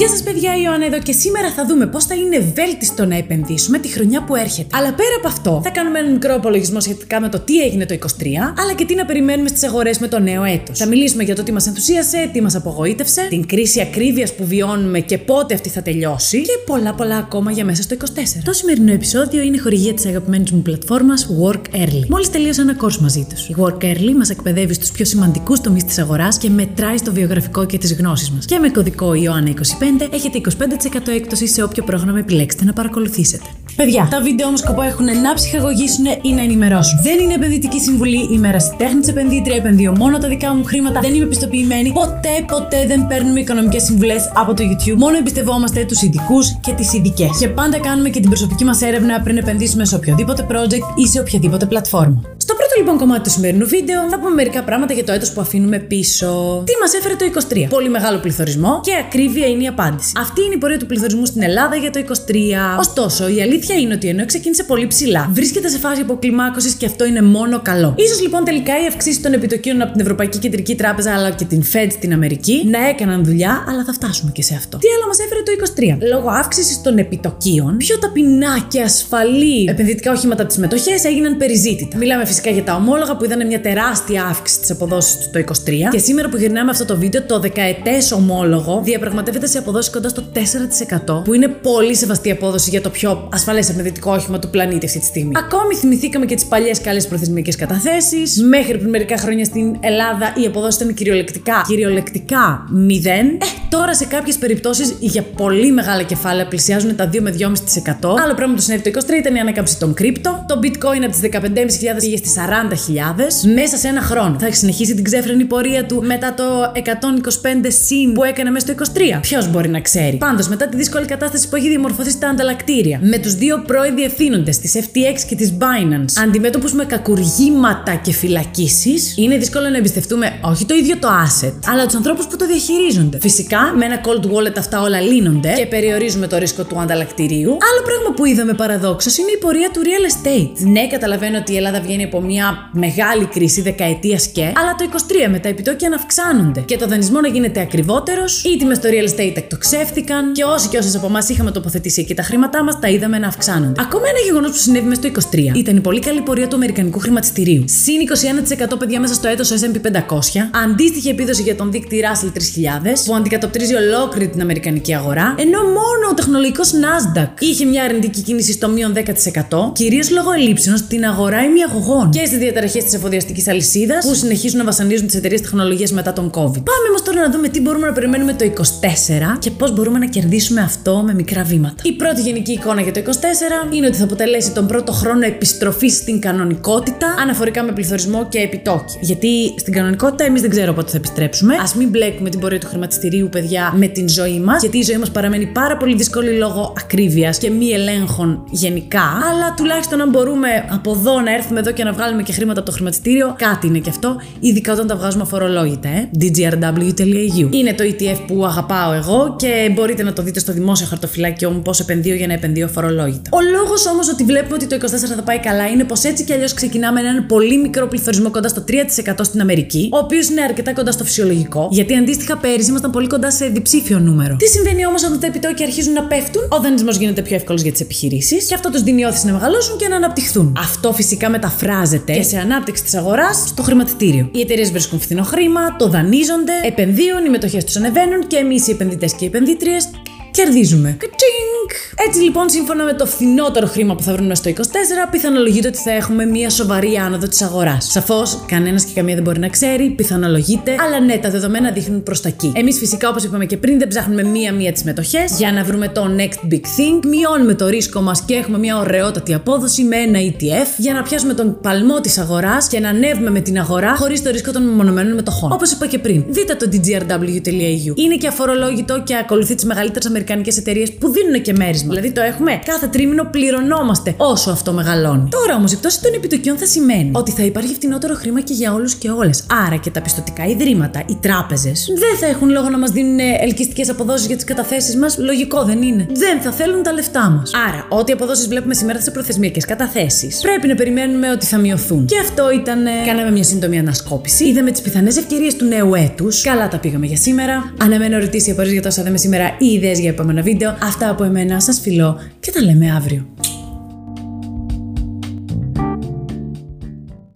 Γεια σας, παιδιά, η Ιωάννα εδώ και σήμερα θα δούμε πώς θα είναι βέλτιστο να επενδύσουμε τη χρονιά που έρχεται. Αλλά πέρα από αυτό, θα κάνουμε έναν μικρό απολογισμό σχετικά με το τι έγινε το 23, αλλά και τι να περιμένουμε στις αγορές με το νέο έτος. Θα μιλήσουμε για το τι μας ενθουσίασε, τι μας απογοήτευσε, την κρίση ακρίβειας που βιώνουμε και πότε αυτή θα τελειώσει και πολλά πολλά ακόμα για μέσα στο 24. Το σημερινό επεισόδιο είναι χορηγία της αγαπημένης μου πλατφόρμας Work Early. Μόλις τελείωσα ένα course μαζί τους. Η Work Early μας εκπαιδεύει στους πιο σημαντικούς τομείς της αγοράς και μετράει στο βιογραφικό και τις γνώσεις μας. Και με κωδικό Ιωάννα 25 έχετε 25% έκπτωση σε όποιο πρόγραμμα επιλέξετε να παρακολουθήσετε. Παιδιά, τα βίντεο μου σκοπό έχουν να ψυχαγωγήσουν ή να ενημερώσουν. Δεν είναι επενδυτική συμβουλή, είμαι ερασιτέχνη επενδύτρια, επενδύω μόνο τα δικά μου χρήματα, δεν είμαι πιστοποιημένη. Ποτέ, ποτέ δεν παίρνουμε οικονομικές συμβουλές από το YouTube. Μόνο εμπιστευόμαστε τους ειδικούς και τις ειδικές. Και πάντα κάνουμε και την προσωπική μας έρευνα πριν επενδύσουμε σε οποιοδήποτε project ή σε οποιαδήποτε πλατφόρμα. Στο πρώτο λοιπόν κομμάτι του σημερινού βίντεο θα πούμε μερικά πράγματα για το έτος που αφήνουμε πίσω. Τι μας έφερε το 23. Πολύ μεγάλο πληθωρισμό και ακρίβεια είναι η απάντηση. Αυτή είναι η πορεία του πληθωρισμού στην Ελλάδα για το 23. Ωστόσο, η αλήθεια είναι ότι ενώ ξεκίνησε πολύ ψηλά, βρίσκεται σε φάση αποκλιμάκωσης και αυτό είναι μόνο καλό. σω λοιπόν τελικά οι αυξήσει των επιτοκίων από την Ευρωπαϊκή Κεντρική Τράπεζα αλλά και την Fed στην Αμερική να έκαναν δουλειά, αλλά θα φτάσουμε και σε αυτό. Τι άλλο μας έφερε το 23. Λόγω αύξησης των επιτοκίων, πιο ταπεινά και ασφαλή επενδυτικά οχήματα τη μετοχές έγιναν περιζήτητα. Μιλάμε φυσικά για τα ομόλογα που είδαν μια τεράστια αύξηση της αποδόσης του το 23 και σήμερα που γυρνάμε αυτό το βίντεο, το δεκαετές ομόλογο διαπραγματεύεται σε αποδόση κοντά στο 4%, που είναι πολύ σεβαστή απόδοση για το πιο ασφαλές επενδυτικό όχημα του πλανήτη αυτή τη στιγμή. Ακόμη θυμηθήκαμε και τις παλιές καλέ προθεσμιακέ καταθέσεις. Μέχρι πριν μερικά χρόνια στην Ελλάδα η αποδόση ήταν κυριολεκτικά, κυριολεκτικά 0. Ε, τώρα σε κάποιες περιπτώσεις για πολύ μεγάλα κεφάλαια πλησιάζουν τα 2 με 2,5%. Άλλο πράγμα που συνέβη το 23 ήταν η ανάκαμψη των κρύπτο. Το bitcoin από τις 15.500 πήγε στις 40.000 μέσα σε ένα χρόνο. Θα συνεχίσει την ξέφρενη πορεία του μετά το 125 συν που έκανε μέσα στο 23. Ποιος μπορεί να ξέρει; Πάντως, μετά τη δύσκολη κατάσταση που έχει διαμορφωθεί στα ανταλλακτήρια, με τους δύο πρώοι διευθύνοντες τη FTX και τη Binance, αντιμέτωπους με κακουργήματα και φυλακίσεις, είναι δύσκολο να εμπιστευτούμε όχι το ίδιο το asset, αλλά τους ανθρώπους που το διαχειρίζονται. Φυσικά, με ένα cold wallet αυτά όλα λύνονται και περιορίζουμε το ρίσκο του ανταλλακτηρίου. Άλλο πράγμα που είδαμε παραδόξως είναι η πορεία του real estate. Ναι, καταλαβαίνω ότι η Ελλάδα βγαίνει από μια μεγάλη κρίση δεκαετίας και, αλλά το 23 με τα επιτόκια να αυξάνονται και το δανεισμό να γίνεται ακριβότερος, οι τιμές στο real estate εκτοξεύτηκαν και όσοι και όσες από εμάς είχαμε τοποθετήσει εκεί τα χρήματά μας τα είδαμε να αυξάνονται. Ακόμα ένα γεγονός που συνέβη μέσα στο 23 ήταν η πολύ καλή πορεία του Αμερικανικού χρηματιστηρίου. Συν 21% παιδιά μέσα στο έτος SP 500, αντίστοιχη επίδοση για τον δείκτη Russell 3000 που αντικατοπτρίζει ολόκληρη την Αμερικανική αγορά, ενώ μόνο ο τεχνολογικός Nasdaq είχε μια αρνητική κίνηση στο μείον 10%, κυρίως λόγω ελλείψεων στην αγορά ημιαγωγών και στις διαταραχές της εφοδιαστικής αλυσίδας που συνεχίζουν να βασανίζουν τις εταιρείες τεχνολογίας μετά τον COVID. Πάμε όμως τώρα να δούμε τι μπορούμε να περιμένουμε το 24 και πώς μπορούμε να κερδίσουμε αυτό με μικρά βήματα. Η πρώτη γενική εικόνα για το 24 είναι ότι θα αποτελέσει τον πρώτο χρόνο επιστροφής στην κανονικότητα αναφορικά με πληθωρισμό και επιτόκια. Γιατί στην κανονικότητα εμείς δεν ξέρω πότε θα επιστρέψουμε. Α μην μπλέκουμε την πορεία του χρηματιστηρίου, παιδιά, με την ζωή μας, γιατί η ζωή μας παραμένει πάρα πολύ δύσκολη λόγω ακρίβειας και μη ελέγχων γενικά. Αλλά τουλάχιστον αν μπορούμε από εδώ να έρθουμε εδώ και να βγάλουμε και χρήματα από το χρηματιστήριο, κάτι είναι και αυτό, ειδικά όταν τα βγάζουμε αφορολόγητα, ε. dgrw.eu. Είναι το ETF που αγαπάω εγώ και μπορείτε να το δείτε στο δημόσιο χαρτοφυλάκιό μου πώς επενδύω για να επενδύω αφορολόγητα. Ο λόγος όμως ότι βλέπουμε ότι το 24 θα πάει καλά είναι πως έτσι κι αλλιώς ξεκινάμε έναν πολύ μικρό πληθωρισμό κοντά στο 3% στην Αμερική, ο οποίος είναι αρκετά κοντά στο φυσιολογικό, γιατί αντίστοιχα πέρυσι ήμασταν πολύ κοντά σε διψήφιο νούμερο. Τι συμβαίνει όμως όταν τα επιτόκια αρχίζουν να πέφτουν, ο δανεισμός γίνεται πιο εύκολος για τις επιχειρήσεις και αυτό τους δίνει όθηση να μεγαλώσουν και να αναπτυχθούν. Αυτό φυσικά μεταφράζεται και σε ανάπτυξη της αγοράς στο χρηματιστήριο. Οι εταιρείες βρίσκουν φθηνό χρήμα, το δανείζονται, επενδύουν, οι μετοχές τους ανεβαίνουν και εμείς οι επενδυτές και οι επενδύτριες κερδίζουμε. Κατσίνκ! Έτσι λοιπόν, σύμφωνα με το φθηνότερο χρήμα που θα βρούμε στο 24, πιθανολογείται ότι θα έχουμε μια σοβαρή άνοδο της αγοράς. Σαφώς, κανένας και καμία δεν μπορεί να ξέρει, πιθανολογείται, αλλά ναι, τα δεδομένα δείχνουν προς τα εκεί. Εμείς φυσικά, όπως είπαμε και πριν, δεν ψάχνουμε μία-μία τις μετοχές για να βρούμε το next big thing. Μειώνουμε το ρίσκο μας και έχουμε μια ωραιότατη απόδοση με ένα ETF για να πιάσουμε τον παλμό της αγοράς και να ανέβουμε με την αγορά χωρίς το ρίσκο των μεμονωμένων μετοχών. Όπως είπα και πριν, δείτε το dgrw.eu. Είναι και αφορολόγητο και ακολουθεί τις μεγαλύτερες Αμερικανικές εταιρείες που δίνουν και μέρισμα. Δηλαδή το έχουμε κάθε τρίμηνο πληρωνόμαστε όσο αυτό μεγαλώνει. Τώρα όμως η πτώση των επιτοκιών θα σημαίνει ότι θα υπάρχει φτηνότερο χρήμα και για όλους και όλες. Άρα και τα πιστοτικά ιδρύματα, οι τράπεζες, δεν θα έχουν λόγο να μας δίνουν ελκυστικές αποδόσεις για τις καταθέσεις μας. Λογικό δεν είναι. Δεν θα θέλουν τα λεφτά μας. Άρα, ό,τι αποδόσεις βλέπουμε σήμερα σε προθεσμιακές καταθέσεις, πρέπει να περιμένουμε ότι θα μειωθούν. Και αυτό ήταν. Κάναμε μια σύντομη ανασκόπηση. Είδαμε τις πιθανές ευκαιρίες του νέου έτους. Καλά τα πήγαμε για σήμερα. Αναμένω ρωτήσει απορίε για τόσα δέμε σήμερα ή ιδέες για επόμενο βίντεο. Αυτά από εμένα σας φιλώ και τα λέμε αύριο.